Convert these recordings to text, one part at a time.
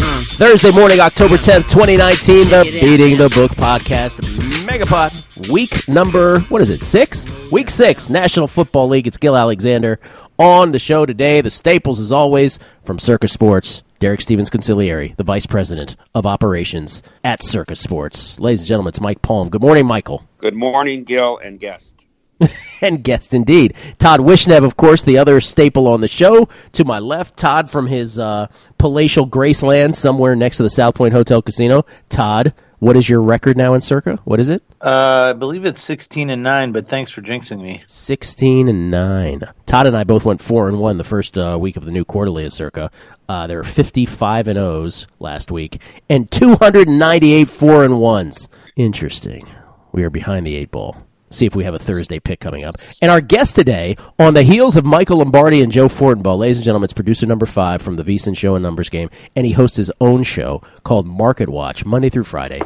Thursday morning, October 10th, 2019, the Beating the Book podcast, Megapod, week number, what is it, six? Week six, National Football League. It's Gill Alexander on the show today. The staples, as always, from Circa Sports, Derek Stevens Consigliere, the Vice President of Operations at Circa Sports. Ladies and gentlemen, it's Mike Palm. Good morning, Michael. Good morning, Gill and guest. and guest indeed. Todd Wishnev, of course, the other staple on the show. To my left, Todd from his uh, palatial Graceland somewhere next to the South Point Hotel Casino. Todd, what is your record now in Circa? What is it? Uh, I believe it's 16 and 9, but thanks for jinxing me. 16 and 9. Todd and I both went 4 and 1 the first uh, week of the new quarterly at Circa. Uh, there were 55 and O's last week and 298 4 and 1s. Interesting. We are behind the eight ball. See if we have a Thursday pick coming up. And our guest today, on the heels of Michael Lombardi and Joe Fortenbaugh, ladies and gentlemen, it's producer number five from the VSiN Show and Numbers Game, and he hosts his own show called Market Watch, Monday through Friday,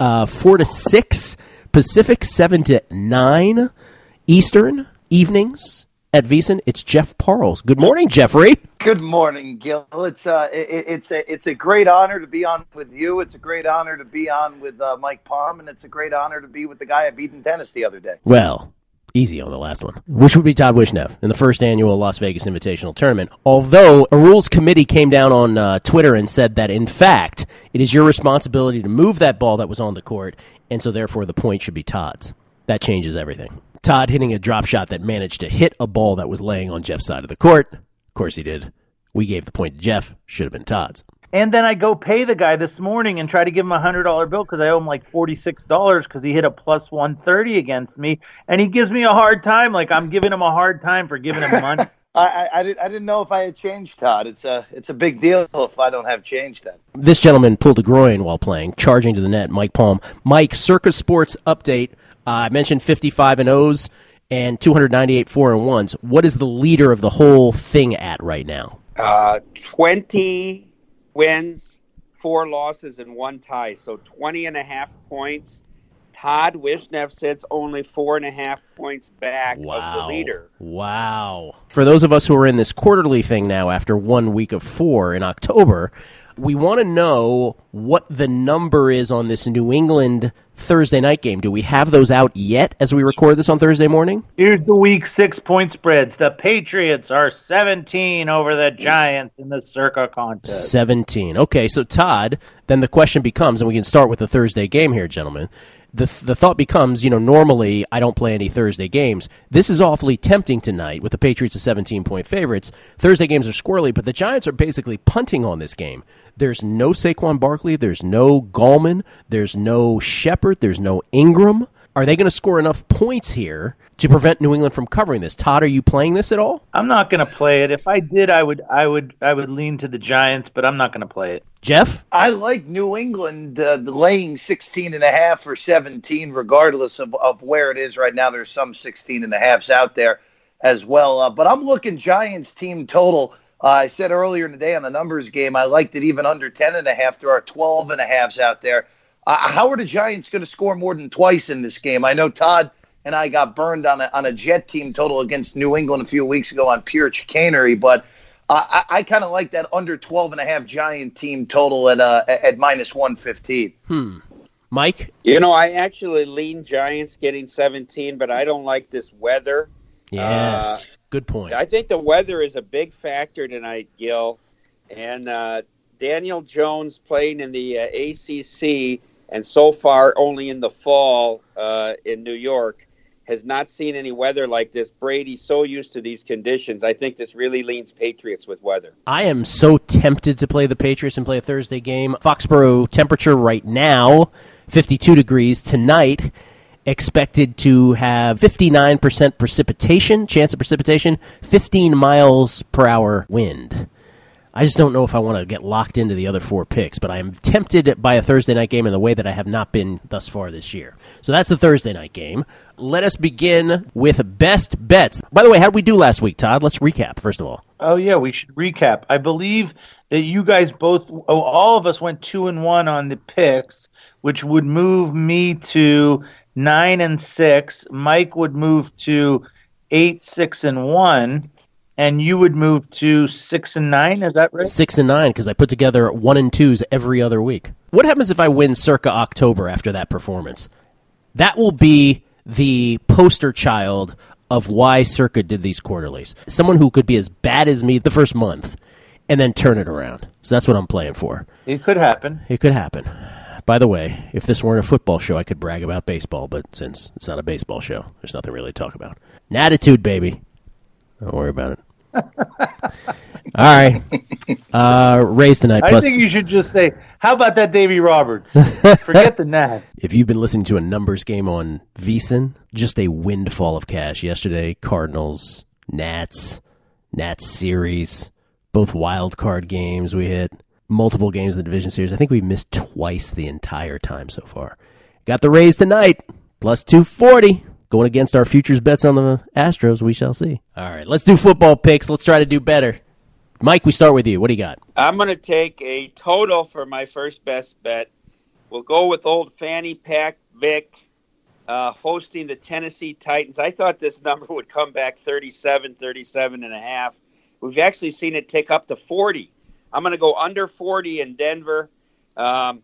uh, four to six Pacific, seven to nine Eastern evenings at VSiN. It's Jeff Parles. Good morning, Jeffrey. Good morning, Gill. It's uh, it, it's a it's a great honor to be on with you. It's a great honor to be on with uh, Mike Palm, and it's a great honor to be with the guy I beat in tennis the other day. Well, easy on the last one, which would be Todd Wishnev in the first annual Las Vegas Invitational Tournament. Although a rules committee came down on uh, Twitter and said that in fact it is your responsibility to move that ball that was on the court, and so therefore the point should be Todd's. That changes everything. Todd hitting a drop shot that managed to hit a ball that was laying on Jeff's side of the court. Of course he did. We gave the point to Jeff. Should have been Todd's. And then I go pay the guy this morning and try to give him a hundred dollar bill because I owe him like forty six dollars because he hit a plus one thirty against me, and he gives me a hard time. Like I'm giving him a hard time for giving him money. I, I, I, did, I didn't know if I had changed, Todd. It's a it's a big deal if I don't have change then. This gentleman pulled a groin while playing, charging to the net. Mike Palm, Mike Circa Sports update. Uh, I mentioned 55 and O's and 298 four and ones. What is the leader of the whole thing at right now? Uh, 20 wins, four losses, and one tie. So 20 and a half points. Todd Wishnev sits only four and a half points back wow. of the leader. Wow. For those of us who are in this quarterly thing now after one week of four in October, we want to know what the number is on this New England Thursday night game. Do we have those out yet as we record this on Thursday morning? Here's the week six point spreads. The Patriots are 17 over the Giants in the Circa contest. 17. Okay, so Todd, then the question becomes, and we can start with the Thursday game here, gentlemen. The, the thought becomes, you know, normally I don't play any Thursday games. This is awfully tempting tonight with the Patriots as 17 point favorites. Thursday games are squirrely, but the Giants are basically punting on this game. There's no Saquon Barkley. There's no Gallman. There's no Shepard. There's no Engram. Are they going to score enough points here to prevent New England from covering this? Todd, are you playing this at all? I'm not going to play it. If I did, I would, I would, I would lean to the Giants, but I'm not going to play it. Jeff? I like New England uh, laying 16 and a half or 17, regardless of, of where it is right now. There's some 16 and a halves out there as well. Uh, but I'm looking Giants team total. Uh, I said earlier today on the numbers game, I liked it even under 10 and a half. There are 12 and a halves out there. Uh, how are the Giants going to score more than twice in this game? I know Todd and I got burned on a, on a Jet team total against New England a few weeks ago on pure chicanery, but uh, I, I kind of like that under 12 and a half Giant team total at uh, at minus 115. Hmm. Mike? You know, I actually lean Giants getting 17, but I don't like this weather. Yes. Good point. I think the weather is a big factor tonight, Gill. And uh, Daniel Jones playing in the uh, ACC and so far only in the fall uh, in New York has not seen any weather like this. Brady's so used to these conditions. I think this really leans Patriots with weather. I am so tempted to play the Patriots and play a Thursday game. Foxborough temperature right now, 52 degrees. Tonight, expected to have 59% precipitation, chance of precipitation, 15 miles per hour wind. I just don't know if I want to get locked into the other four picks, but I am tempted by a Thursday night game in the way that I have not been thus far this year. So that's the Thursday night game. Let us begin with best bets. By the way, how did we do last week, Todd? Let's recap, first of all. Oh, yeah, we should recap. I believe that you guys both, oh, all of us went two and one on the picks, which would move me to nine and six. Mike would move to eight, six, and one and you would move to six and nine. Is that right? Six and nine because I put together one and twos every other week. What happens if I win circa October after that performance? That will be the poster child of why Circa did these quarterlies. Someone who could be as bad as me the first month and then turn it around. So that's what I'm playing for. It could happen. It could happen. By the way, if this weren't a football show, I could brag about baseball, but since it's not a baseball show, there's nothing really to talk about. An attitude, baby. Don't worry about it. All right. Uh, Rays tonight. I think you should just say, "How about that, Davy Roberts?" Forget the Nats. If you've been listening to a numbers game on VSiN, just a windfall of cash yesterday. Cardinals, Nats, Nats series, both wild card games we hit, multiple games in the division series. I think we've missed twice the entire time so far. Got the Rays tonight, plus two forty. Going against our futures bets on the Astros, we shall see. All right, let's do football picks. Let's try to do better. Mike, we start with you. What do you got? I'm going to take a total for my first best bet. We'll go with old Fanny Pack Vic uh, hosting the Tennessee Titans. I thought this number would come back 37, 37 and a half. We've actually seen it tick up to 40. I'm going to go under 40 in Denver. Um,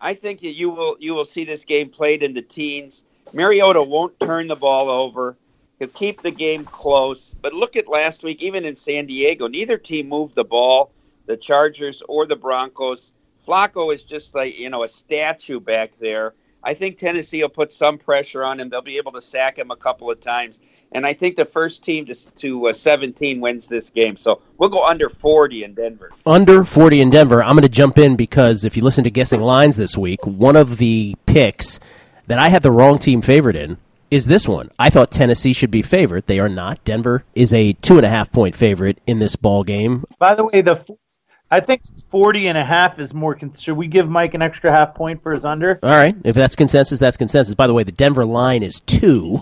I think that you will you will see this game played in the teens. Mariota won't turn the ball over. He'll keep the game close. But look at last week, even in San Diego, neither team moved the ball, the Chargers or the Broncos. Flacco is just like, you know, a statue back there. I think Tennessee will put some pressure on him. They'll be able to sack him a couple of times. And I think the first team to, to uh, 17 wins this game. So we'll go under 40 in Denver. Under 40 in Denver. I'm going to jump in because if you listen to Guessing Lines this week, one of the picks that I had the wrong team favored in is this one. I thought Tennessee should be favored. They are not. Denver is a two and a half point favorite in this ball game. By the way, the I think 40 and a half is more. Should we give Mike an extra half point for his under? All right. If that's consensus, that's consensus. By the way, the Denver line is two.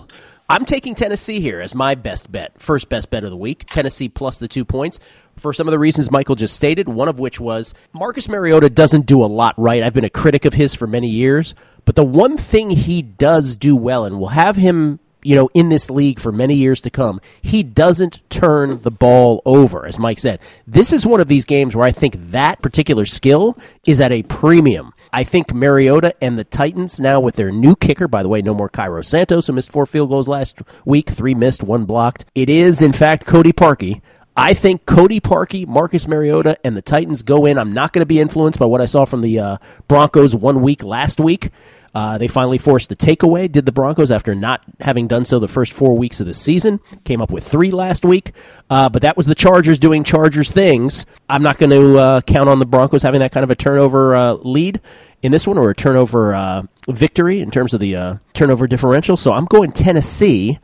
I'm taking Tennessee here as my best bet. First best bet of the week. Tennessee plus the two points for some of the reasons Michael just stated, one of which was Marcus Mariota doesn't do a lot right. I've been a critic of his for many years, but the one thing he does do well, and will have him, you know, in this league for many years to come, he doesn't turn the ball over, as Mike said. This is one of these games where I think that particular skill is at a premium. I think Mariota and the Titans now with their new kicker, by the way, no more Cairo Santos, who missed four field goals last week, three missed, one blocked. It is, in fact, Cody Parkey. I think Cody Parkey, Marcus Mariota, and the Titans go in. I'm not going to be influenced by what I saw from the uh, Broncos one week last week. Uh, they finally forced a takeaway, did the Broncos after not having done so the first four weeks of the season. Came up with three last week, uh, but that was the Chargers doing Chargers things. I'm not going to uh, count on the Broncos having that kind of a turnover uh, lead in this one or a turnover uh, victory in terms of the uh, turnover differential. So I'm going Tennessee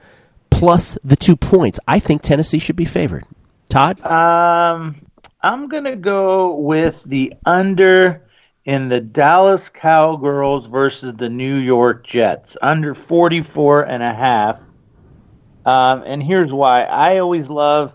plus the two points. I think Tennessee should be favored. Todd? Um, I'm going to go with the under in the Dallas Cowgirls versus the New York Jets, under 44 and a half. Um, and here's why. I always love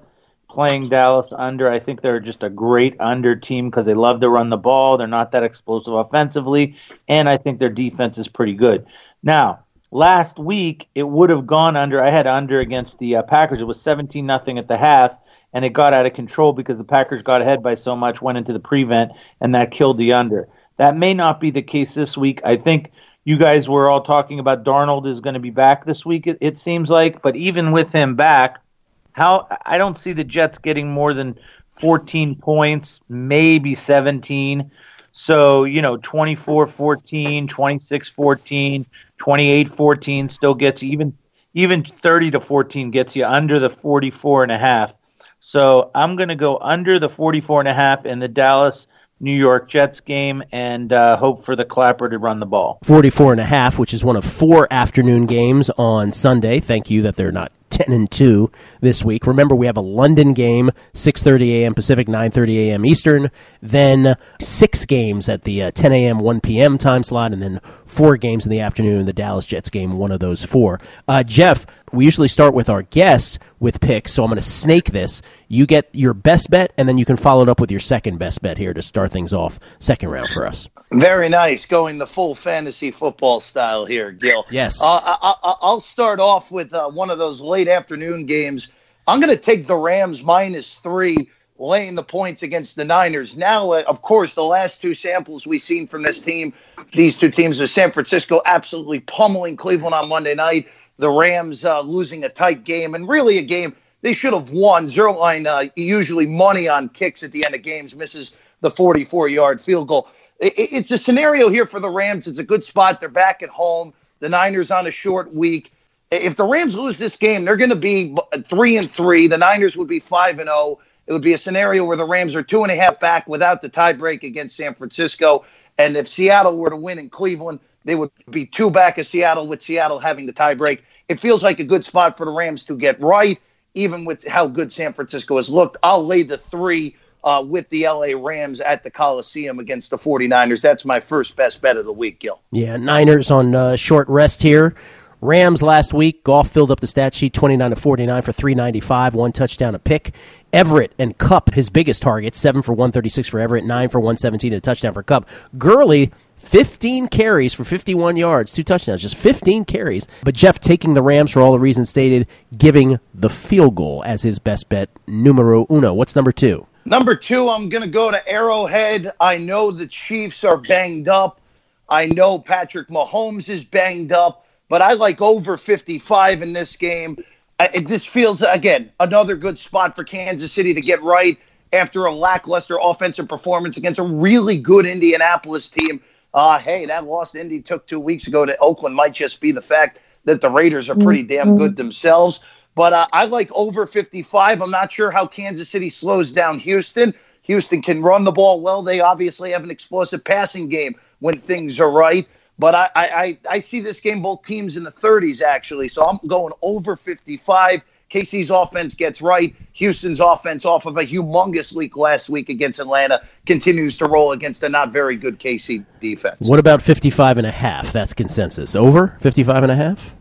playing Dallas under. I think they're just a great under team because they love to run the ball. They're not that explosive offensively, and I think their defense is pretty good. Now, last week it would have gone under. I had under against the uh, Packers. It was 17 nothing at the half, and it got out of control because the Packers got ahead by so much, went into the prevent, and that killed the under. That may not be the case this week. I think you guys were all talking about Darnold is going to be back this week. It, it seems like, but even with him back, how I don't see the Jets getting more than 14 points, maybe 17. So, you know, 24 14, 26 14, 28 14 still gets you, even even 30 to 14 gets you under the 44 and a half. So, I'm going to go under the 44 and a half in the Dallas New York Jets game and uh, hope for the Clapper to run the ball. 44 and a half, which is one of four afternoon games on Sunday. Thank you that they're not 10 and 2 this week. Remember we have a London game 6:30 a.m. Pacific 9:30 a.m. Eastern, then six games at the uh, 10 a.m. 1 p.m. time slot and then four games in the afternoon the Dallas Jets game one of those four. Uh, Jeff, we usually start with our guests with picks, so I'm going to snake this. You get your best bet and then you can follow it up with your second best bet here to start things off second round for us. Very nice, going the full fantasy football style here, Gill. Yes. Uh, I, will start off with uh, one of those late afternoon games. I'm going to take the Rams minus three, laying the points against the Niners. Now, uh, of course, the last two samples we've seen from this team, these two teams are San Francisco absolutely pummeling Cleveland on Monday night. The Rams uh, losing a tight game and really a game they should have won. Zuerlein uh, usually money on kicks at the end of games, misses the 44 yard field goal it's a scenario here for the Rams. It's a good spot. They're back at home. The Niners on a short week. If the Rams lose this game, they're going to be three and three. The Niners would be five and zero. Oh. It would be a scenario where the Rams are two and a half back without the tiebreak against San Francisco. And if Seattle were to win in Cleveland, they would be two back of Seattle with Seattle having the tiebreak. It feels like a good spot for the Rams to get right, even with how good San Francisco has looked. I'll lay the three uh, with the LA Rams at the Coliseum against the 49ers. That's my first best bet of the week, Gill. Yeah, Niners on uh, short rest here. Rams last week, Goff filled up the stat sheet 29 to 49 for 395, one touchdown a pick. Everett and Kupp, his biggest targets, 7 for 136 for Everett, 9 for 117 and a touchdown for Kupp. Gurley, 15 carries for 51 yards, two touchdowns, just 15 carries. But Jeff taking the Rams for all the reasons stated, giving the field goal as his best bet, numero uno. What's number two? Number two, I'm going to go to Arrowhead. I know the Chiefs are banged up. I know Patrick Mahomes is banged up, but I like over 55 in this game. I, this feels, again, another good spot for Kansas City to get right after a lackluster offensive performance against a really good Indianapolis team. Uh, hey, that loss Indy took two weeks ago to Oakland might just be the fact that the Raiders are pretty damn good themselves. But uh, I like over 55. I'm not sure how Kansas City slows down Houston. Houston can run the ball well. They obviously have an explosive passing game when things are right. But I, I, I see this game, both teams in the 30s, actually. So I'm going over 55. KC's offense gets right. Houston's offense, off of a humongous week last week against Atlanta, continues to roll against a not very good KC defense. What about 55 and a half? That's consensus. Over 55 and a half?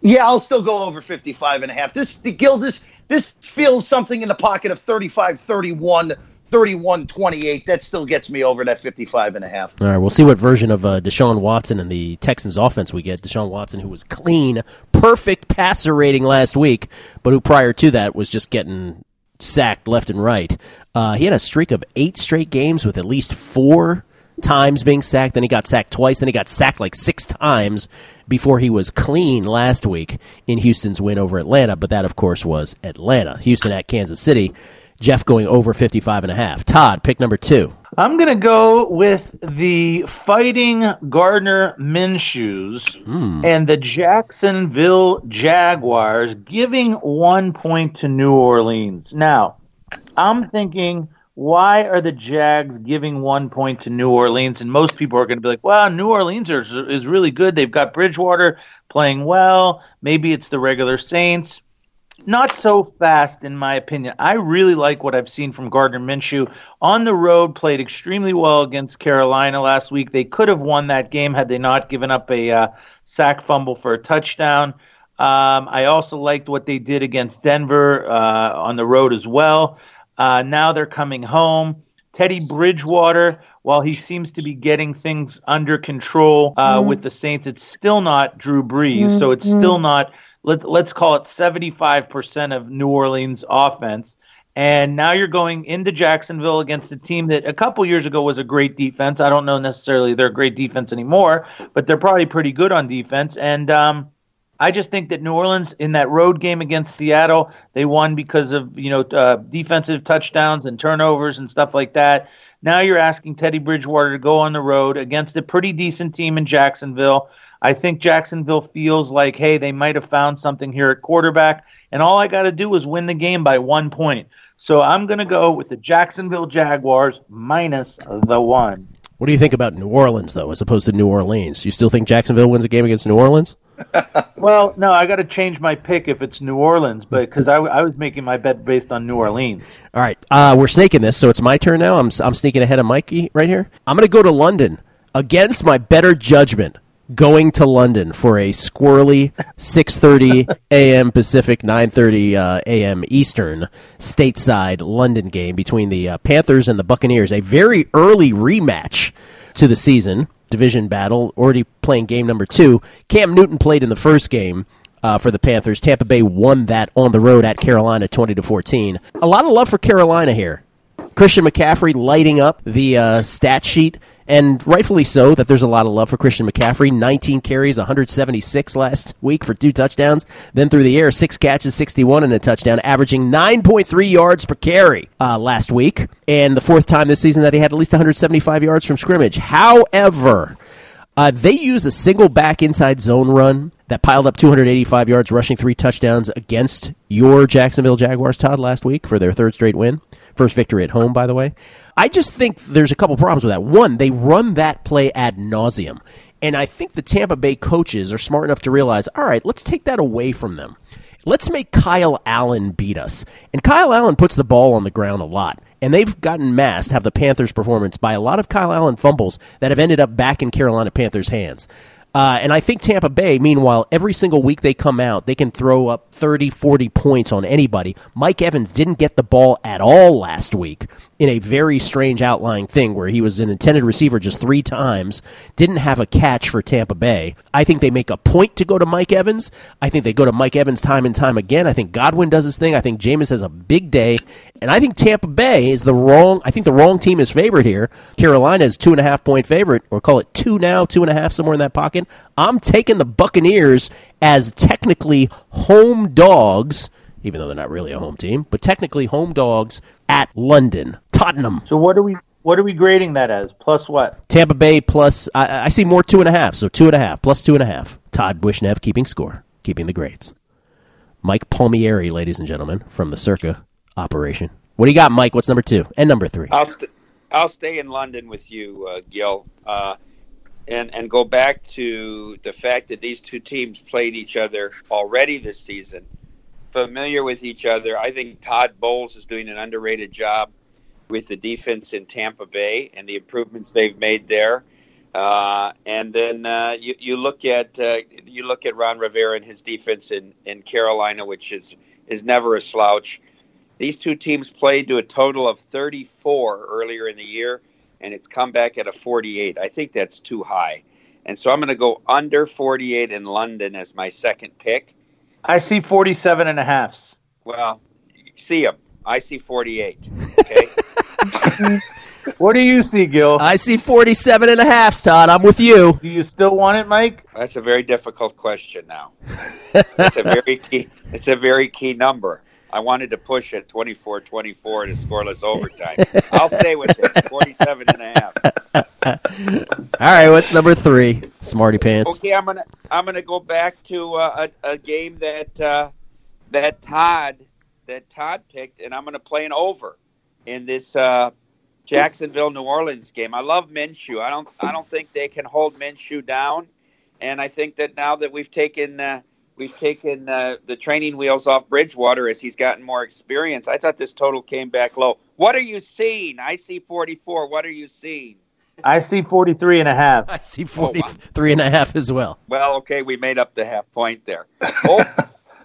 Yeah, I'll still go over 55 and a half. This the Gill this this feels something in the pocket of 35 31 31 28. That still gets me over that 55 and a half. All right, we'll see what version of uh, Deshaun Watson and the Texans offense we get. Deshaun Watson who was clean, perfect passer rating last week, but who prior to that was just getting sacked left and right. Uh, he had a streak of 8 straight games with at least 4 times being sacked. Then he got sacked twice. Then he got sacked like six times before he was clean last week in Houston's win over Atlanta. But that, of course, was Atlanta. Houston at Kansas City. Jeff going over 55 and a half. Todd, pick number two. I'm going to go with the fighting Gardner Minshews hmm. and the Jacksonville Jaguars giving one point to New Orleans. Now, I'm thinking, why are the Jags giving one point to New Orleans? And most people are going to be like, well, New Orleans is, is really good. They've got Bridgewater playing well. Maybe it's the regular Saints not so fast, in my opinion. I really like what I've seen from Gardner Minshew. On the road, played extremely well against Carolina last week. They could have won that game had they not given up a uh, sack fumble for a touchdown. Um, I also liked what they did against Denver uh, on the road as well. Uh, now they're coming home. Teddy Bridgewater, while he seems to be getting things under control uh, with the Saints, it's still not Drew Brees. So it's still not let, let's call it 75% of New Orleans offense. And now you're going into Jacksonville against a team that a couple years ago was a great defense. I don't know necessarily they're a great defense anymore, but they're probably pretty good on defense. And um, I just think that New Orleans in that road game against Seattle, they won because of you know uh, defensive touchdowns and turnovers and stuff like that. Now you're asking Teddy Bridgewater to go on the road against a pretty decent team in Jacksonville. I think Jacksonville feels like, hey, they might have found something here at quarterback, and all I got to do is win the game by one point. So I'm going to go with the Jacksonville Jaguars minus the one. What do you think about New Orleans, though, as opposed to New Orleans? You still think Jacksonville wins a game against New Orleans? Well, no, I got to change my pick if it's New Orleans, but because I, I was making my bet based on New Orleans. All right, uh, we're snaking this, so it's my turn now. I'm, I'm sneaking ahead of Mikey right here. I'm going to go to London against my better judgment. Going to London for a squirrely 6:30 a.m. Pacific, 9:30 uh, a.m. Eastern stateside London game between the uh, Panthers and the Buccaneers. A very early rematch to the season division battle. Already playing game number two. Cam Newton played in the first game uh, for the Panthers. Tampa Bay won that on the road at Carolina, twenty to fourteen. A lot of love for Carolina here. Christian McCaffrey lighting up the uh, stat sheet, and rightfully so. That there's a lot of love for Christian McCaffrey. 19 carries, 176 last week for two touchdowns. Then through the air, six catches, 61 and a touchdown, averaging 9.3 yards per carry uh, last week, and the fourth time this season that he had at least 175 yards from scrimmage. However. Uh, they used a single back inside zone run that piled up 285 yards, rushing three touchdowns against your Jacksonville Jaguars, Todd, last week for their third straight win. First victory at home, by the way. I just think there's a couple problems with that. One, they run that play ad nauseum. And I think the Tampa Bay coaches are smart enough to realize, all right, let's take that away from them. Let's make Kyle Allen beat us. And Kyle Allen puts the ball on the ground a lot. And they've gotten masked, have the Panthers' performance, by a lot of Kyle Allen fumbles that have ended up back in Carolina Panthers' hands. Uh, and I think Tampa Bay, meanwhile, every single week they come out, they can throw up 30, 40 points on anybody. Mike Evans didn't get the ball at all last week in a very strange outlying thing where he was an intended receiver just three times, didn't have a catch for Tampa Bay. I think they make a point to go to Mike Evans. I think they go to Mike Evans time and time again. I think Godwin does his thing. I think Jameis has a big day. And I think Tampa Bay is the wrong. I think the wrong team is favored here. Carolina is two and a half point favorite, or call it two now, two and a half somewhere in that pocket. I'm taking the Buccaneers as technically home dogs, even though they're not really a home team, but technically home dogs at London, Tottenham. So what are we what are we grading that as? Plus what? Tampa Bay plus. I, I see more two and a half, so two and a half plus two and a half. Todd Wishnev keeping score, keeping the grades. Mike Palmieri, ladies and gentlemen, from the Circa operation. What do you got, Mike? What's number two and number three? I'll st- I'll stay in London with you, uh, Gill, uh, and and go back to the fact that these two teams played each other already this season, familiar with each other. I think Todd Bowles is doing an underrated job with the defense in Tampa Bay and the improvements they've made there. Uh, and then uh, you, you look at uh, you look at Ron Rivera and his defense in, in Carolina, which is is never a slouch. These two teams played to a total of 34 earlier in the year, and it's come back at a 48. I think that's too high. And so I'm going to go under 48 in London as my second pick. I see 47 and a half. Well, see them. I see 48. Okay. What do you see, Gill? I see 47 and a half, Todd. I'm with you. do you still want it, Mike? That's a very difficult question now. It's a very key. It's a very key number. I wanted to push it 24-24 to scoreless overtime. I'll stay with it, 47 and a half. All right, what's number three? Smarty pants. Okay, I'm gonna I'm gonna go back to uh, a, a game that uh, that Todd that Todd picked, and I'm gonna play an over in this uh, Jacksonville New Orleans game. I love Minshew. I don't I don't think they can hold Minshew down, and I think that now that we've taken uh, we've taken uh, the training wheels off Bridgewater as he's gotten more experience. I thought this total came back low. What are you seeing? I see 44. What are you seeing? I see 43 and a half. I see 43 and a half as well. Well, okay, we made up the half point there.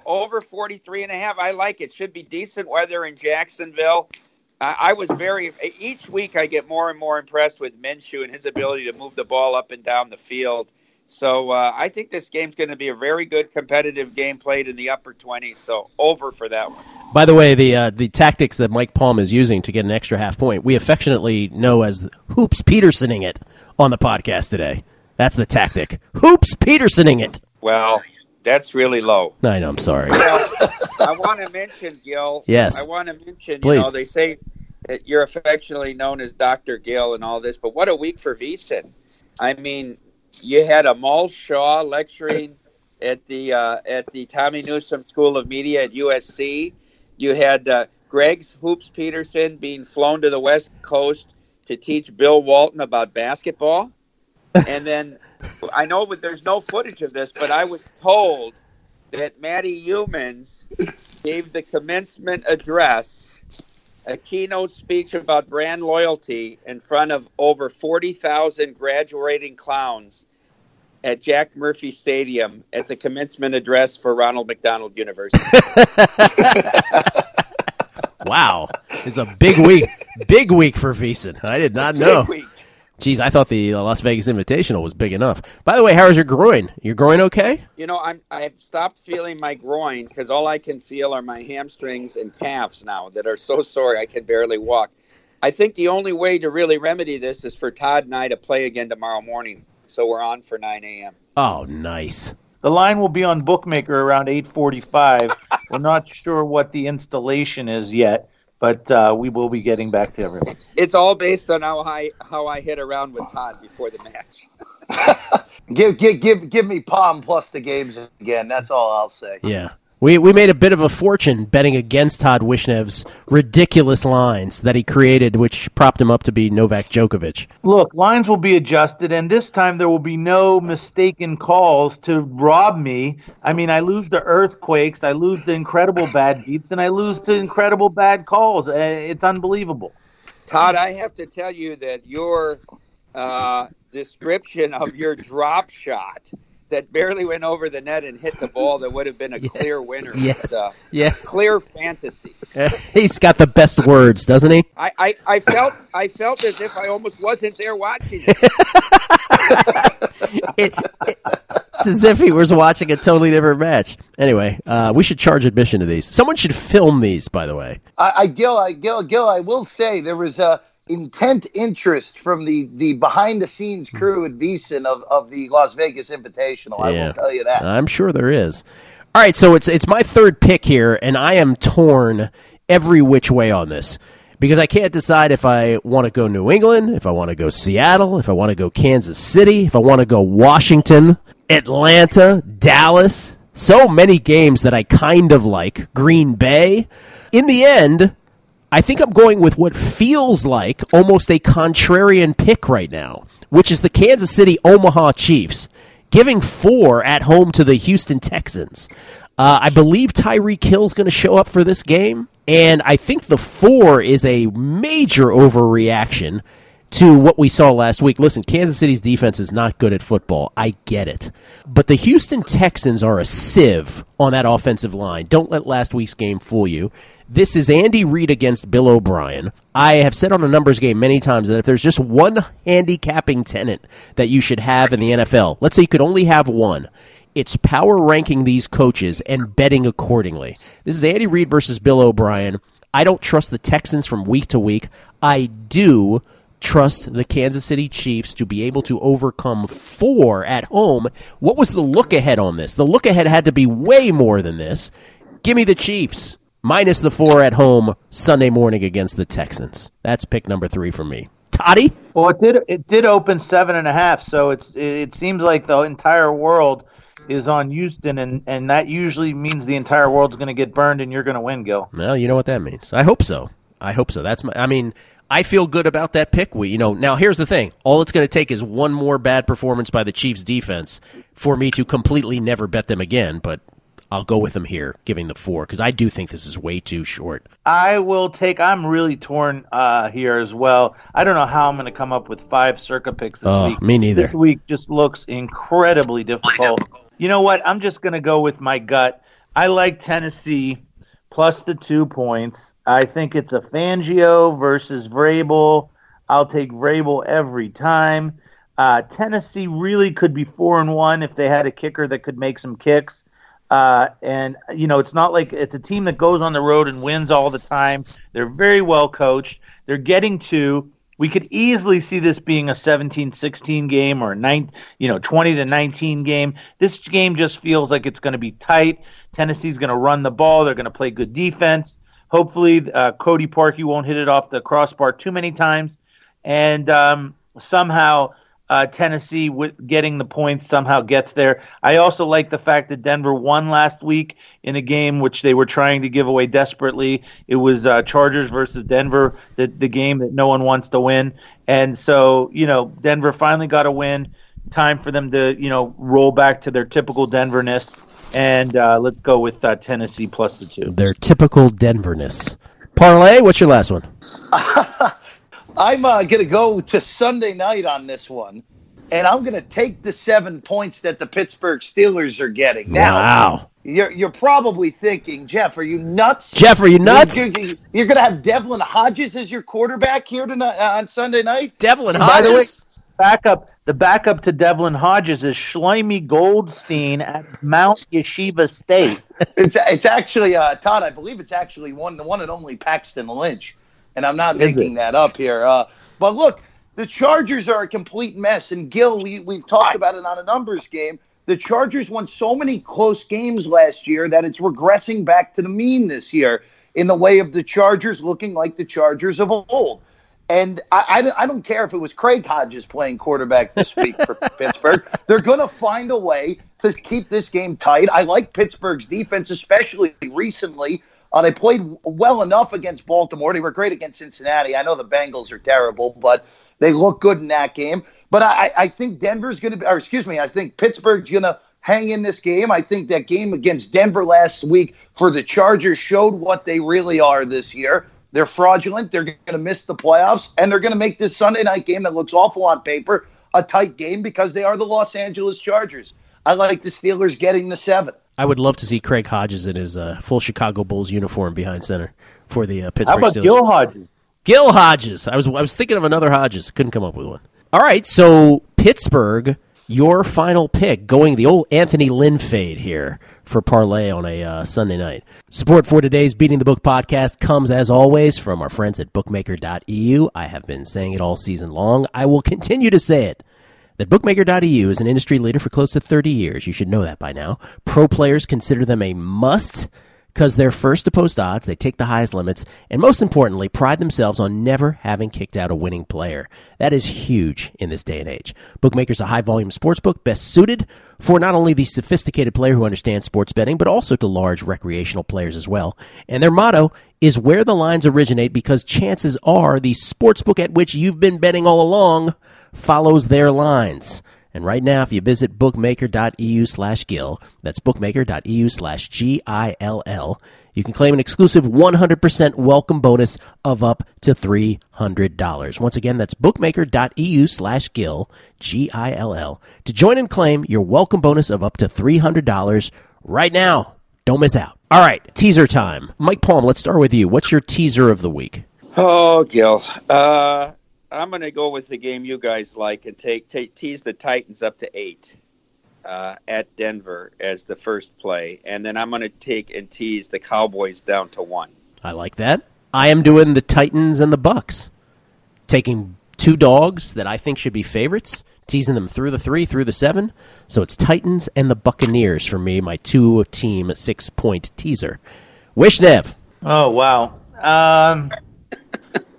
Oh, over 43 and a half. I like it. Should be decent weather in Jacksonville. I, I was very each week I get more and more impressed with Minshew and his ability to move the ball up and down the field. So uh, I think this game's going to be a very good competitive game played in the upper 20s. So over for that one. By the way, the uh, the tactics that Mike Palm is using to get an extra half point, we affectionately know as Hoops Petersoning it on the podcast today. That's the tactic. Hoops Petersoning it. Well, that's really low. I know. I'm sorry. Well, I want to mention, Gill. Yes. I want to mention. Please. You know, they say that you're affectionately known as Doctor Gill and all this, but what a week for VSiN. I mean, you had a Mal Shaw lecturing at the uh, at the Tommy Newsom School of Media at USC. You had uh, Greg's Hoops Peterson being flown to the West Coast to teach Bill Walton about basketball, and then I know there's no footage of this, but I was told that Matty Youmans gave the commencement address, a keynote speech about brand loyalty in front of over 40,000 graduating clowns at Jack Murphy Stadium at the commencement address for Ronald McDonald University. wow, it's a big week. Big week for VSiN. I did not know. Big week. Jeez, I thought the Las Vegas Invitational was big enough. By the way, how's your groin? Your groin okay? You know, I'm I've stopped feeling my groin because all I can feel are my hamstrings and calves now that are so sore I can barely walk. I think the only way to really remedy this is for Todd and I to play again tomorrow morning. So we're on for 9 a.m. Oh, nice. The line will be on Bookmaker around 8:45. We're not sure what the installation is yet, but uh, we will be getting back to everyone. It's all based on how I how I hit around with Todd before the match. Give give give give me Palm plus the games again. That's all I'll say. Yeah. We, we made a bit of a fortune betting against Todd Wishnev's ridiculous lines that he created, which propped him up to be Novak Djokovic. Look, lines will be adjusted, and this time there will be no mistaken calls to rob me. I mean, I lose the earthquakes, I lose the incredible bad beats, and I lose the incredible bad calls. Uh, It's unbelievable. Todd, I have to tell you that your uh, description of your drop shot that barely went over the net and hit the ball that would have been a clear winner. Yes. uh, Yeah. clear fantasy. He's got the best words, doesn't he? I, I, I felt I felt as if I almost wasn't there watching it. It- it- it's as if he was watching a totally different match. Anyway, uh, we should charge admission to these. Someone should film these, by the way. I, I Gill, I Gill, Gill, I will say there was a intent interest from the the behind the scenes hmm. crew at VSiN of, of the Las Vegas Invitational. I Yeah. will tell you that. I'm sure there is. All right, so it's it's my third pick here, and I am torn every which way on this because I can't decide if I want to go New England, if I want to go Seattle, if I want to go Kansas City, if I want to go Washington, Atlanta, Dallas. So many games that I kind of like. Green Bay. In the end, I think I'm going with what feels like almost a contrarian pick right now, which is the Kansas City Omaha Chiefs, giving four at home to the Houston Texans. Uh, I believe Tyreek Hill's going to show up for this game, and I think the four is a major overreaction to what we saw last week. Listen, Kansas City's defense is not good at football. I get it. But the Houston Texans are a sieve on that offensive line. Don't let last week's game fool you. This is Andy Reid against Bill O'Brien. I have said on a numbers game many times that if there's just one handicapping tenant that you should have in the NFL, let's say you could only have one, it's power ranking these coaches and betting accordingly. This is Andy Reid versus Bill O'Brien. I don't trust the Texans from week to week. I do trust the Kansas City Chiefs to be able to overcome four at home. What was the look ahead on this? The look ahead had to be way more than this. Give me the Chiefs. Minus the four at home Sunday morning against the Texans. That's pick number three for me. Toddy? Well, it did. It did open seven and a half, so it's. It seems like the entire world is on Houston, and and that usually means the entire world's going to get burned, and you're going to win, Gill. Well, you know what that means. I hope so. I hope so. That's my. I mean, I feel good about that pick. We, you know, now here's the thing. All it's going to take is one more bad performance by the Chiefs defense for me to completely never bet them again, but I'll go with them here, giving the four, because I do think this is way too short. I will take. I'm really torn uh, here as well. I don't know how I'm going to come up with five circa picks this Oh, week. me neither. This week just looks incredibly difficult. You know what? I'm just going to go with my gut. I like Tennessee plus the two points. I think it's a Fangio versus Vrabel. I'll take Vrabel every time. Uh, Tennessee really could be four and one if they had a kicker that could make some kicks. Uh, and you know, it's not like it's a team that goes on the road and wins all the time. They're very well coached. They're getting to. We could easily see this being a 17-16 game or a nine, you know, 20 to 19 game. This game just feels like it's going to be tight. Tennessee's going to run the ball. They're going to play good defense. Hopefully, uh, Cody Parkey won't hit it off the crossbar too many times, and um, somehow uh, Tennessee, with getting the points, somehow gets there. I also like the fact that Denver won last week in a game which they were trying to give away desperately. It was uh, Chargers versus Denver, the the game that no one wants to win, and so you know Denver finally got a win. Time for them to you know roll back to their typical Denverness, and uh, let's go with uh, Tennessee plus the two. Their typical Denverness. Parlay, what's your last one? I'm uh, going to go to Sunday night on this one, and I'm going to take the seven points that the Pittsburgh Steelers are getting. Now, wow. you're, you're probably thinking, Jeff, are you nuts? Jeff, are you nuts? You're, you're, you're going to have Devlin Hodges as your quarterback here tonight uh, on Sunday night? Devlin Hodges. By the way, Hodges? backup the backup to Devlin Hodges is Schleimy Goldstein at Mount Yeshiva State. It's it's actually uh, Todd. I believe it's actually one the one and only Paxton Lynch, and I'm not Is making it? that up here. Uh, but look, the Chargers are a complete mess, and Gill, we we've talked about it on a numbers game. The Chargers won so many close games last year that it's regressing back to the mean this year in the way of the Chargers looking like the Chargers of old. And I, I, I don't care if it was Craig Hodges playing quarterback this week for Pittsburgh. They're going to find a way to keep this game tight. I like Pittsburgh's defense, especially recently. Uh, they played well enough against Baltimore. They were great against Cincinnati. I know the Bengals are terrible, but they look good in that game. But I, I think Denver's going to be, or excuse me, I think Pittsburgh's going to hang in this game. I think that game against Denver last week for the Chargers showed what they really are this year. They're fraudulent. They're going to miss the playoffs, and they're going to make this Sunday night game that looks awful on paper a tight game because they are the Los Angeles Chargers. I like the Steelers getting the seven. I would love to see Craig Hodges in his uh, full Chicago Bulls uniform behind center for the uh, How about Steelers. Gil Hodges? Gil Hodges. I was I was thinking of another Hodges. Couldn't come up with one. All right, so Pittsburgh, your final pick, going the old Anthony Lynn fade here for parlay on a uh, Sunday night. Support for today's Beating the Book podcast comes as always from our friends at bookmaker.eu. I have been saying it all season long. I will continue to say it. That Bookmaker.eu is an industry leader for close to 30 years. You should know that by now. Pro players consider them a must because they're first to post odds, they take the highest limits, and most importantly, pride themselves on never having kicked out a winning player. That is huge in this day and age. Bookmaker's a high volume sports book best suited for not only the sophisticated player who understands sports betting, but also to large recreational players as well. And their motto is where the lines originate because chances are the sports book at which you've been betting all along follows their lines. And right now, if you visit bookmaker.eu slash Gill, that's bookmaker.eu slash G I L L, you can claim an exclusive 100% welcome bonus of up to $300. Once again, that's bookmaker.eu slash Gill, G I L L, to join and claim your welcome bonus of up to $300 right now. Don't miss out. All right, teaser time. Mike Palm, let's start with you. What's your teaser of the week? Oh, Gill. Uh, I'm going to go with the game you guys like and take, take tease the Titans up to eight uh, at Denver as the first play, and then I'm going to take and tease the Cowboys down to one. I like that. I am doing the Titans and the Bucks, taking two dogs that I think should be favorites, teasing them through the three, through the seven. So it's Titans and the Buccaneers for me, my two team six point teaser. Wish Wishnev, Oh wow. Um,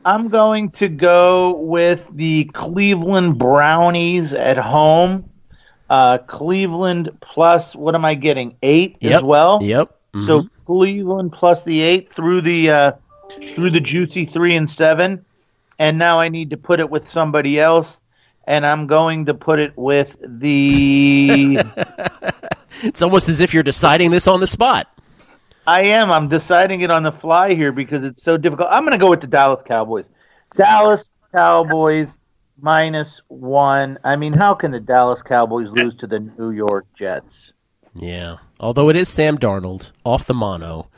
I'm going to go with the Cleveland Brownies at home. Uh, Cleveland plus what am I getting? Eight Yep. as well. Yep. So Mhm. Cleveland plus the eight through the uh, through the juicy three and seven, and now I need to put it with somebody else, and I'm going to put it with the. it's almost as if you're deciding this on the spot. I am. I'm deciding it on the fly here because it's so difficult. I'm going to go with the Dallas Cowboys. Dallas Cowboys minus one. I mean, how can the Dallas Cowboys lose to the New York Jets? Yeah. Although it is Sam Darnold off the mono.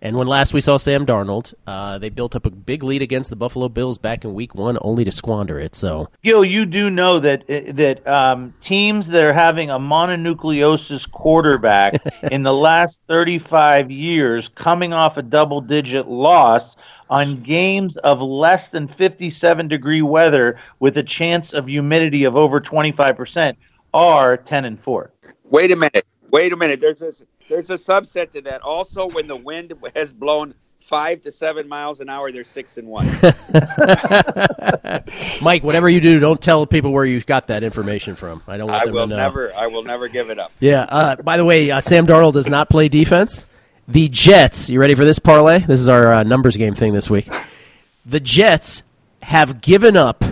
And when last we saw Sam Darnold, uh, they built up a big lead against the Buffalo Bills back in week one, only to squander it. So, Gill, you do know that that um, teams that are having a mononucleosis quarterback in the last 35 years, coming off a double-digit loss on games of less than 57 degree weather with a chance of humidity of over 25 percent, are 10 and four. Wait a minute. Wait a minute. There's a there's a subset to that. Also, when the wind has blown five to seven miles an hour, they're six and one. Mike, whatever you do, don't tell people where you got that information from. I don't want I them will to know. never. I will never give it up. Yeah. Uh, by the way, uh, Sam Darnold does not play defense. The Jets. You ready for this parlay? This is our uh, numbers game thing this week. The Jets have given up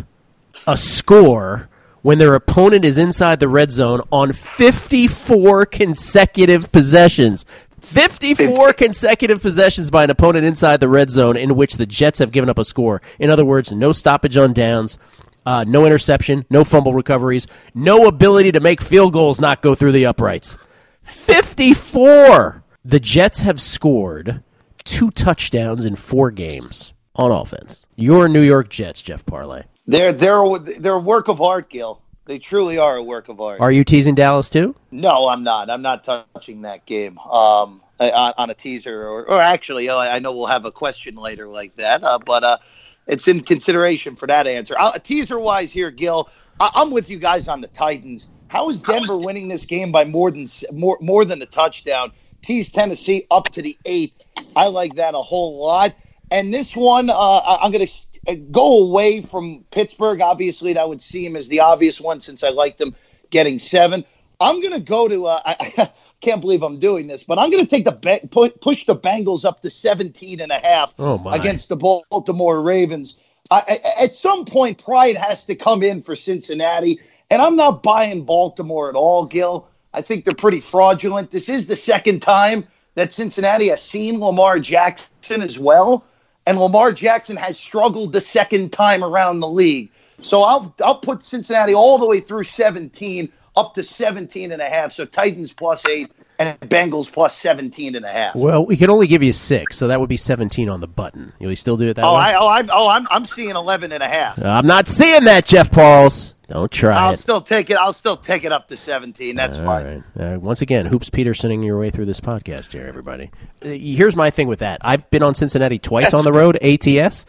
a score when their opponent is inside the red zone on 54 consecutive possessions. 54 consecutive possessions by an opponent inside the red zone in which the Jets have given up a score. In other words, no stoppage on downs, uh, no interception, no fumble recoveries, no ability to make field goals not go through the uprights. 54! The Jets have scored two touchdowns in four games on offense. Your New York Jets, Jeff Parles. They're they're they're a work of art, Gill. They truly are a work of art. Are you teasing Dallas too? No, I'm not. I'm not touching that game um, on, on a teaser, or, or actually, oh, I know we'll have a question later like that, uh, but uh, it's in consideration for that answer. Uh, teaser wise, here, Gill, I- I'm with you guys on the Titans. How is Denver winning this game by more than more more than a touchdown? Tease Tennessee up to the eight. I like that a whole lot. And this one, uh, I- I'm going to go away from Pittsburgh. Obviously, that would seem as the obvious one since I like them getting seven. I'm going to go to. Uh, I, I can't believe I'm doing this, but I'm going to take the pu- push the Bengals up to 17 and a half Oh, against the Baltimore Ravens. I, I, at some point, pride has to come in for Cincinnati, and I'm not buying Baltimore at all, Gill. I think they're pretty fraudulent. This is the second time that Cincinnati has seen Lamar Jackson as well, and Lamar Jackson has struggled the second time around the league. So I'll I'll put Cincinnati all the way through 17 up to 17 and a half. So Titans plus 8 and Bengals plus 17 and a half. Well, we can only give you six, so that would be 17 on the button. Will you still do it that Oh, way? I, oh, I'm, oh, I'm, I'm seeing 11 and a half. I'm not seeing that, Jeff Parles. Don't try I'll it. still take it. I'll still take it up to 17. That's All fine. right. Uh, once again, Hoops Petersoning your way through this podcast here, everybody. Uh, here's my thing with that. I've been on Cincinnati twice on the road, ATS.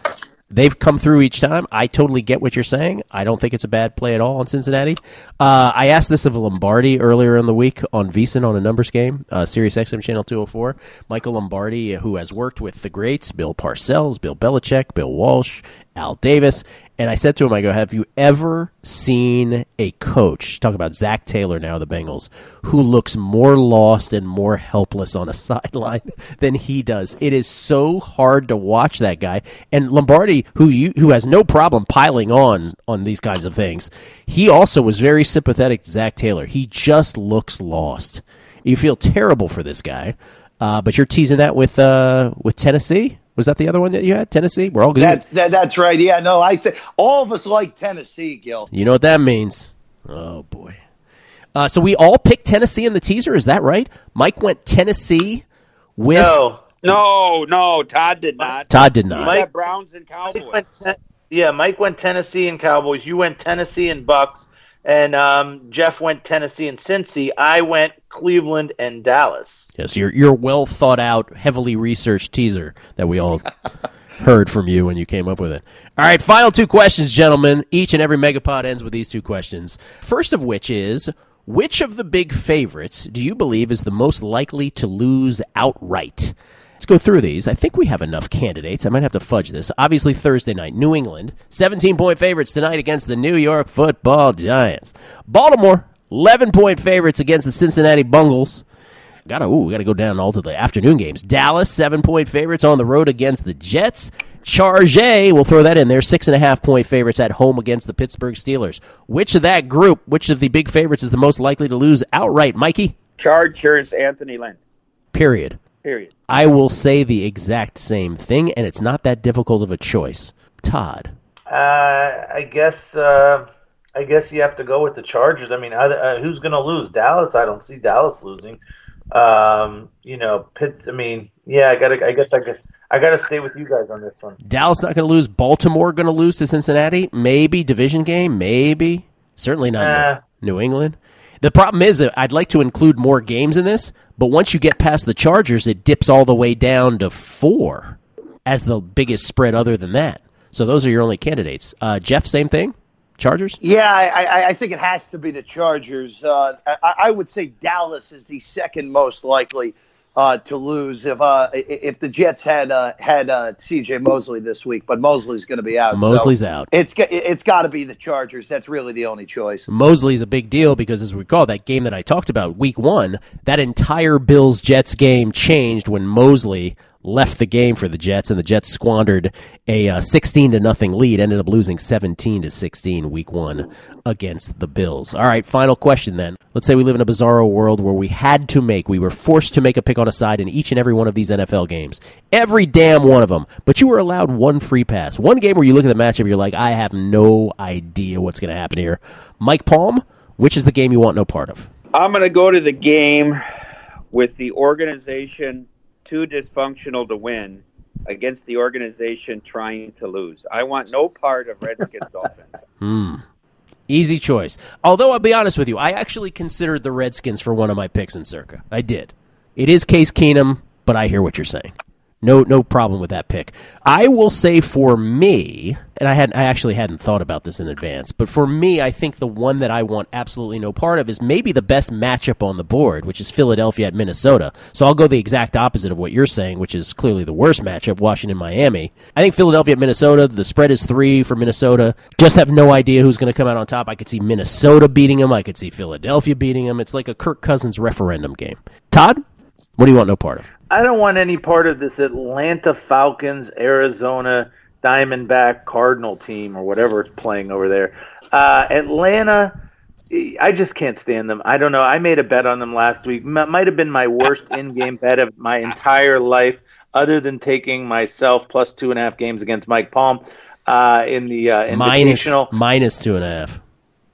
They've come through each time. I totally get what you're saying. I don't think it's a bad play at all on Cincinnati. Uh, I asked this of Lombardi earlier in the week on VSiN on a numbers game, uh, Sirius XM Channel 204. Michael Lombardi, who has worked with the greats, Bill Parcells, Bill Belichick, Bill Walsh, Al Davis. And I said to him, I go, have you ever seen a coach, talk about Zac Taylor now, the Bengals, who looks more lost and more helpless on a sideline than he does? It is so hard to watch that guy. And Lombardi, who you, who has no problem piling on on these kinds of things, he also was very sympathetic to Zac Taylor. He just looks lost. You feel terrible for this guy. Uh, but you're teasing that with uh, with Tennessee. Was that the other one that you had? Tennessee. We're all good. That, that, that's right. Yeah, no, I think all of us like Tennessee, Gill. You know what that means? Oh boy. Uh, so we all picked Tennessee in the teaser. Is that right? Mike went Tennessee with No, No, no, Todd did not. Todd did not. said Browns and Cowboys. went ten- yeah, Mike went Tennessee and Cowboys. You went Tennessee and Bucks, and um, Jeff went Tennessee and Cincy. I went Cleveland and Dallas. Yes, your your well thought out, heavily researched teaser that we all heard from you when you came up with it. All right, final two questions, gentlemen. Each and every megapod ends with these two questions. First of which is which of the big favorites do you believe is the most likely to lose outright? Let's go through these. I think we have enough candidates. I might have to fudge this. Obviously, Thursday night, New England, 17 point favorites tonight against the New York football Giants. Baltimore, 11 point favorites against the Cincinnati Bungles. Gotta, ooh, we gotta go down all to the afternoon games. Dallas, seven point favorites on the road against the Jets. Chargé, we'll throw that in there, six and a half point favorites at home against the Pittsburgh Steelers. Which of that group, which of the big favorites is the most likely to lose outright, Mikey? Chargers, Anthony Lynn. Period. Period. I will say the exact same thing, and it's not that difficult of a choice. Todd. Uh, I guess uh, I guess you have to go with the Chargers. I mean, uh, who's going to lose? Dallas? I don't see Dallas losing. Um, you know, Pitt. I mean, yeah, I got. I guess I could. I got to stay with you guys on this one. Dallas not going to lose. Baltimore going to lose to Cincinnati. Maybe division game. Maybe. Certainly not Nah. New England. The problem is, I'd like to include more games in this, but once you get past the Chargers, it dips all the way down to four as the biggest spread other than that. So those are your only candidates. Uh, Jeff, same thing? Chargers? Yeah, I, I, I think it has to be the Chargers. Uh, I, I would say Dallas is the second most likely uh, to lose if uh, if the Jets had uh, had uh, C.J. Mosley this week, but Mosley's going to be out. so Mosley's out. It's it's got to be the Chargers. That's really the only choice. Mosley's a big deal because, as we recall, that game that I talked about, week one, that entire Bills Jets game changed when Mosley left the game for the Jets, and the Jets squandered a uh, 16 to nothing lead, ended up losing 17 to 16 week one against the Bills. All right, final question then. Let's say we live in a bizarro world where we had to make, we were forced to make a pick on a side in each and every one of these NFL games. Every damn one of them. But you were allowed one free pass. One game where you look at the matchup, you're like, I have no idea what's going to happen here. Mike Palm, which is the game you want no part of? I'm going to go to the game with the organization too dysfunctional to win against the organization trying to lose. I want no part of Redskins Dolphins. Hmm. Easy choice. Although I'll be honest with you, I actually considered the Redskins for one of my picks in Circa. I did. It is Case Keenum, but I hear what you're saying. No, no problem with that pick. I will say for me, and I had I actually hadn't thought about this in advance, but for me, I think the one that I want absolutely no part of is maybe the best matchup on the board, which is Philadelphia at Minnesota. So I'll go the exact opposite of what you're saying, which is clearly the worst matchup, Washington Miami. I think Philadelphia at Minnesota. The spread is three for Minnesota. Just have no idea who's going to come out on top. I could see Minnesota beating them. I could see Philadelphia beating them. It's like a Kirk Cousins referendum game. Todd, what do you want no part of? I don't want any part of this Atlanta Falcons, Arizona Diamondback Cardinal team or whatever it's playing over there. Uh, Atlanta, I just can't stand them. I don't know. I made a bet on them last week. M- might have been my worst in-game bet of my entire life, other than taking myself plus two and a half games against Mike Palm uh, in the uh, Minus, Invitational. minus two and a half.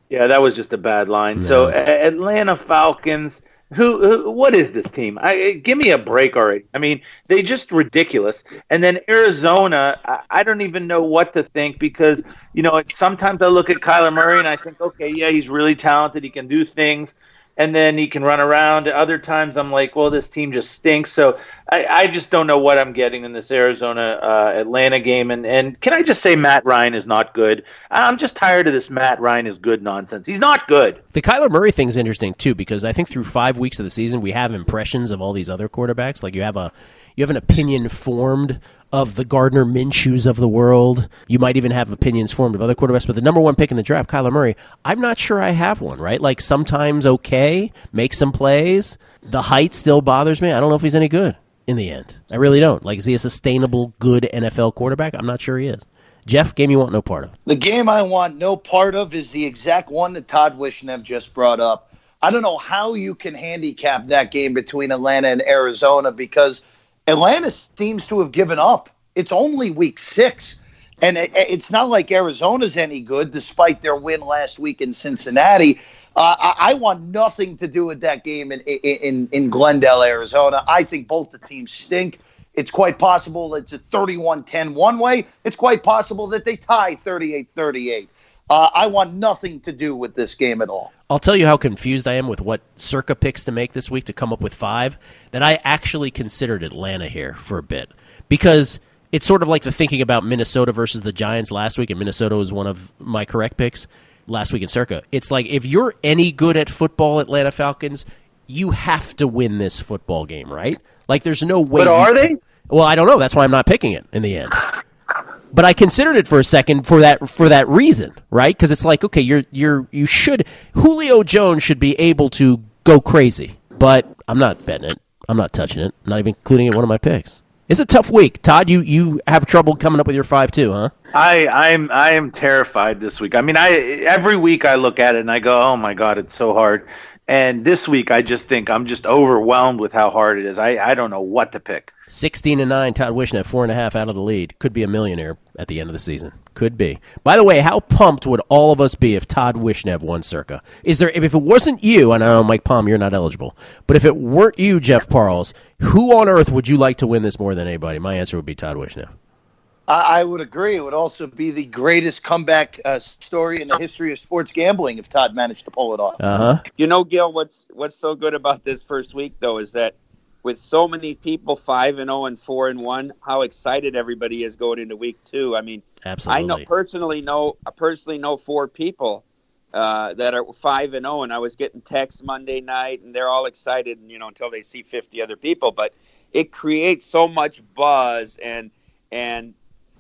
Yeah, that was just a bad line. So A- Atlanta Falcons. Who, who? What is this team? I, give me a break already. I mean, they just ridiculous. And then Arizona. I, I don't even know what to think because you know sometimes I look at Kyler Murray and I think, okay, yeah, he's really talented. He can do things, and then he can run around. Other times I'm like, well, this team just stinks. So I, I just don't know what I'm getting in this Arizona uh, Atlanta game. And and can I just say Matt Ryan is not good? I'm just tired of this Matt Ryan is good nonsense. He's not good. The Kyler Murray thing's interesting too because I think through five weeks of the season we have impressions of all these other quarterbacks. Like you have a you have an opinion formed of the Gardner Minshews of the world. You might even have opinions formed of other quarterbacks. But the number one pick in the draft, Kyler Murray, I'm not sure I have one. Right? Like sometimes okay, make some plays. The height still bothers me. I don't know if he's any good in the end. I really don't. Like is he a sustainable good NFL quarterback? I'm not sure he is. Jeff, game you want no part of. The game I want no part of is the exact one that Todd Wishnev just brought up. I don't know how you can handicap that game between Atlanta and Arizona because Atlanta seems to have given up. It's only week six. And it, it's not like Arizona's any good, despite their win last week in Cincinnati. Uh, I, I want nothing to do with that game in, in, in Glendale, Arizona. I think both the teams stink. It's quite possible it's a 31 10 one way. It's quite possible that they tie 38 38. Uh, I want nothing to do with this game at all. I'll tell you how confused I am with what Circa picks to make this week to come up with five. That I actually considered Atlanta here for a bit because it's sort of like the thinking about Minnesota versus the Giants last week, and Minnesota was one of my correct picks last week in Circa. It's like if you're any good at football, Atlanta Falcons, you have to win this football game, right? Like there's no way. But are can- they? Well, I don't know. That's why I'm not picking it in the end. But I considered it for a second for that for that reason, right? Because it's like, okay, you're you're you should Julio Jones should be able to go crazy, but I'm not betting it. I'm not touching it. I'm not even including it in one of my picks. It's a tough week, Todd. You you have trouble coming up with your five too, huh? I I'm I am terrified this week. I mean, I every week I look at it and I go, "Oh my god, it's so hard." And this week I just think I'm just overwhelmed with how hard it is. I I don't know what to pick. 16 and 9, Todd Wishnev, four and a half out of the lead. Could be a millionaire at the end of the season. Could be. By the way, how pumped would all of us be if Todd Wishnev won Circa? Is there if it wasn't you, and I know Mike Palm, you're not eligible, but if it weren't you, Jeff Parles, who on earth would you like to win this more than anybody? My answer would be Todd Wishnev. I, I would agree. It would also be the greatest comeback uh, story in the history of sports gambling if Todd managed to pull it off. Uh huh. You know, Gill, what's what's so good about this first week though is that with so many people five and zero and four and one, how excited everybody is going into week two. I mean, Absolutely. I know personally know I personally know four people uh, that are five and zero, and I was getting texts Monday night, and they're all excited, and you know, until they see fifty other people. But it creates so much buzz and and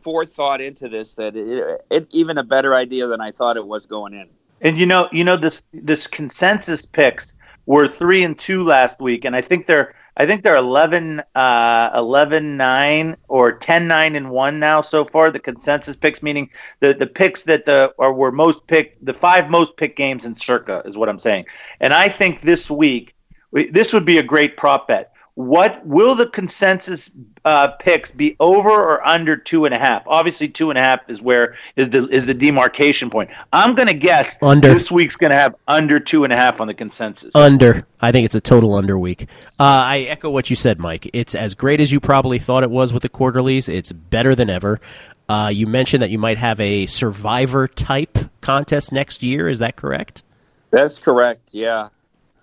forethought into this that it, it even a better idea than I thought it was going in. And you know, you know this this consensus picks were three and two last week, and I think they're I think they're 11, uh, 11 9 or 10 9 and 1 now so far. The consensus picks, meaning the, the picks that the or were most picked, the five most picked games in Circa is what I'm saying. And I think this week, this would be a great prop bet. What will the consensus uh, picks be over or under two and a half? Obviously, two and a half is where is the is the demarcation point. I'm going to guess Under. this week's going to have under two and a half on the consensus. Under. I think it's a total under week. Uh, I echo what you said, Mike. It's as great as you probably thought it was with the quarterlies. It's better than ever. Uh, you mentioned that you might have a survivor type contest next year. Is that correct? That's correct. Yeah.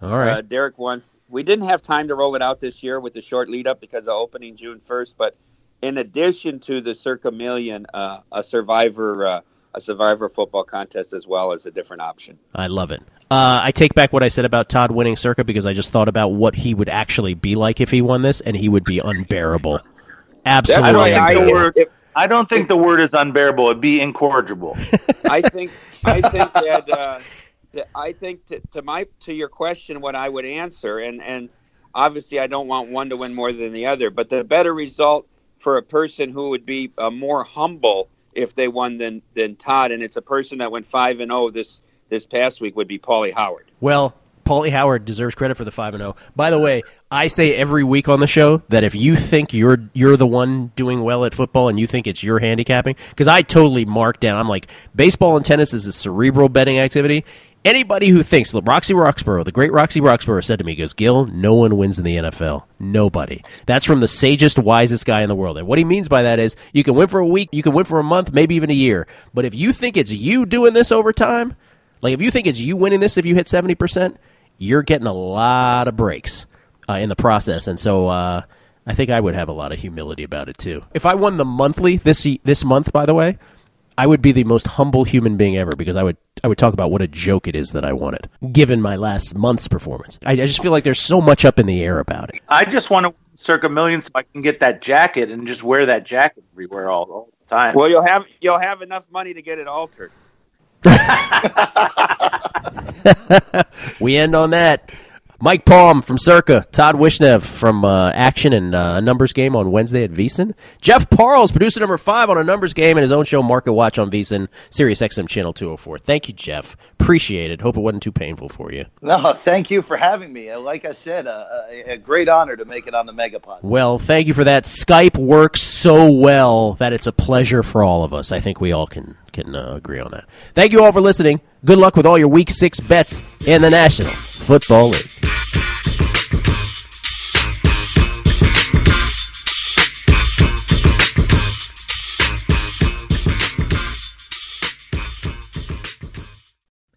All right. Uh, Derek won. We didn't have time to roll it out this year with the short lead up because of opening June 1st. But in addition to the Circa Million, uh, a Survivor uh, a Survivor football contest as well as a different option. I love it. Uh, I take back what I said about Todd winning Circa because I just thought about what he would actually be like if he won this, and he would be unbearable. Absolutely I don't, think the unbearable. word, I don't think the word is unbearable. It'd be incorrigible. I think I think that, uh, that I think to, to my to your question, what I would answer, and and obviously I don't want one to win more than the other, but the better result for a person who would be uh, more humble if they won than than Todd, and it's a person that went five and zero this this past week would be Paulie Howard. Well, Paulie Howard deserves credit for the five and zero. By the way, I say every week on the show that if you think you're you're the one doing well at football and you think it's your handicapping, because I totally mark down. I'm like baseball and tennis is a cerebral betting activity. Anybody who thinks Roxy Roxborough, the great Roxy Roxborough, said to me, "Goes Gill, no one wins in the NFL. Nobody. That's from the sagest, wisest guy in the world. And what he means by that is, you can win for a week, you can win for a month, maybe even a year. But if you think it's you doing this over time, like if you think it's you winning this, if you hit seventy percent, you're getting a lot of breaks uh, in the process. And so uh, I think I would have a lot of humility about it too. If I won the monthly this this month, by the way, I would be the most humble human being ever because I would I would talk about what a joke it is that I won it, given my last month's performance. I, I just feel like there's so much up in the air about it. I just want to circa million so I can get that jacket and just wear that jacket everywhere all, all the time. Well, you'll have you'll have enough money to get it altered. we end on that. Mike Palm from Circa, Todd Wishnev from uh, Action and uh, Numbers Game on Wednesday at VSiN. Jeff Parles, producer number five on a Numbers Game and his own show Market Watch on VSiN, Sirius XM Channel 204. Thank you, Jeff. Appreciate it. Hope it wasn't too painful for you. No, thank you for having me. Like I said, uh, a, a great honor to make it on the Megapod. Well, thank you for that. Skype works so well that it's a pleasure for all of us. I think we all can can uh, agree on that. Thank you all for listening. Good luck with all your Week Six bets in the National Football League.